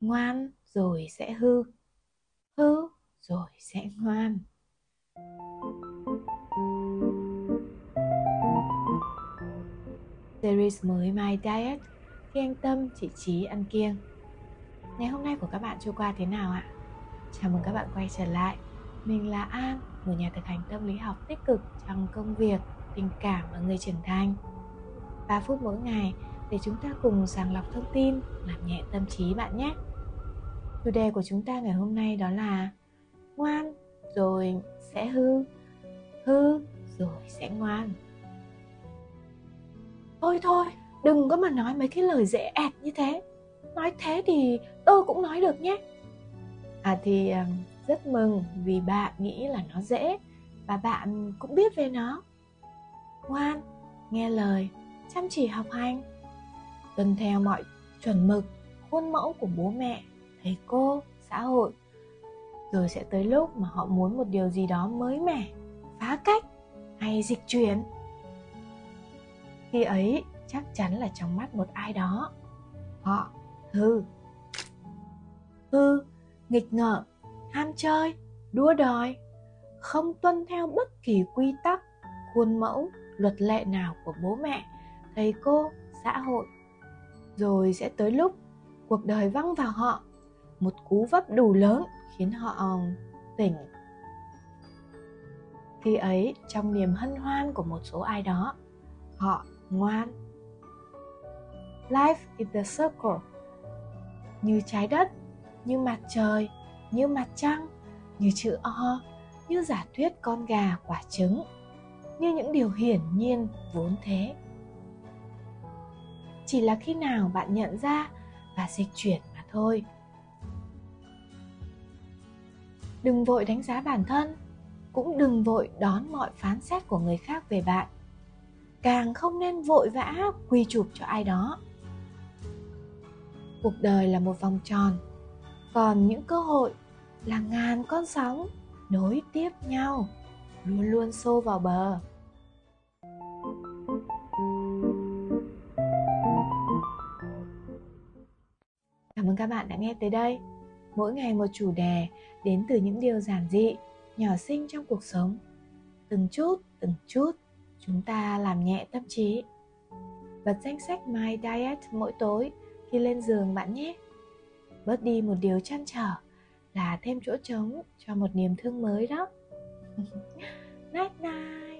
ngoan rồi sẽ hư. Hư rồi sẽ ngoan. Series mới My Diet, khi anh Tâm, chị Trí ăn kiêng. Ngày hôm nay của các bạn trôi qua thế nào ạ? Chào mừng các bạn quay trở lại. Mình là An, một nhà thực hành tâm lý học tích cực trong công việc, tình cảm và người trưởng thành. 3 phút mỗi ngày để chúng ta cùng sàng lọc thông tin, làm nhẹ tâm trí bạn nhé. Chủ đề của chúng ta ngày hôm nay đó là ngoan rồi sẽ hư hư rồi sẽ ngoan. Thôi thôi, đừng có mà nói mấy cái lời dễ ẹt như thế. Nói thế thì tôi cũng nói được nhé. À thì ờ, rất mừng vì bạn nghĩ là nó dễ và bạn cũng biết về nó. Ngoan, nghe lời, chăm chỉ học hành tuân theo mọi chuẩn mực, khuôn mẫu của bố mẹ, thầy cô, xã hội. Rồi sẽ tới lúc mà họ muốn một điều gì đó mới mẻ, phá cách hay dịch chuyển. Khi ấy, chắc chắn là trong mắt một ai đó, họ hư. Hư, nghịch ngợm, ham chơi, đua đòi, không tuân theo bất kỳ quy tắc, khuôn mẫu, luật lệ nào của bố mẹ, thầy cô, xã hội rồi sẽ tới lúc cuộc đời văng vào họ. Một cú vấp đủ lớn khiến họ ờ, tỉnh. Khi ấy, trong niềm hân hoan của một số ai đó, họ ngoan. Life is the circle. Như trái đất, như mặt trời, như mặt trăng, như chữ o, như giả thuyết con gà quả trứng, như những điều hiển nhiên vốn thế chỉ là khi nào bạn nhận ra và dịch chuyển mà thôi. Đừng vội đánh giá bản thân, cũng đừng vội đón mọi phán xét của người khác về bạn. Càng không nên vội vã quy chụp cho ai đó. Cuộc đời là một vòng tròn, còn những cơ hội là ngàn con sóng nối tiếp nhau, luôn luôn xô vào bờ. Các bạn đã nghe tới đây. Mỗi ngày một chủ đề đến từ những điều giản dị, nhỏ xinh trong cuộc sống. Từng chút từng chút, chúng ta làm nhẹ tâm trí. Bật danh sách My Diet mỗi tối khi lên giường bạn nhé. Bớt đi một điều chăn trở là thêm chỗ trống cho một niềm thương mới đó. Night night.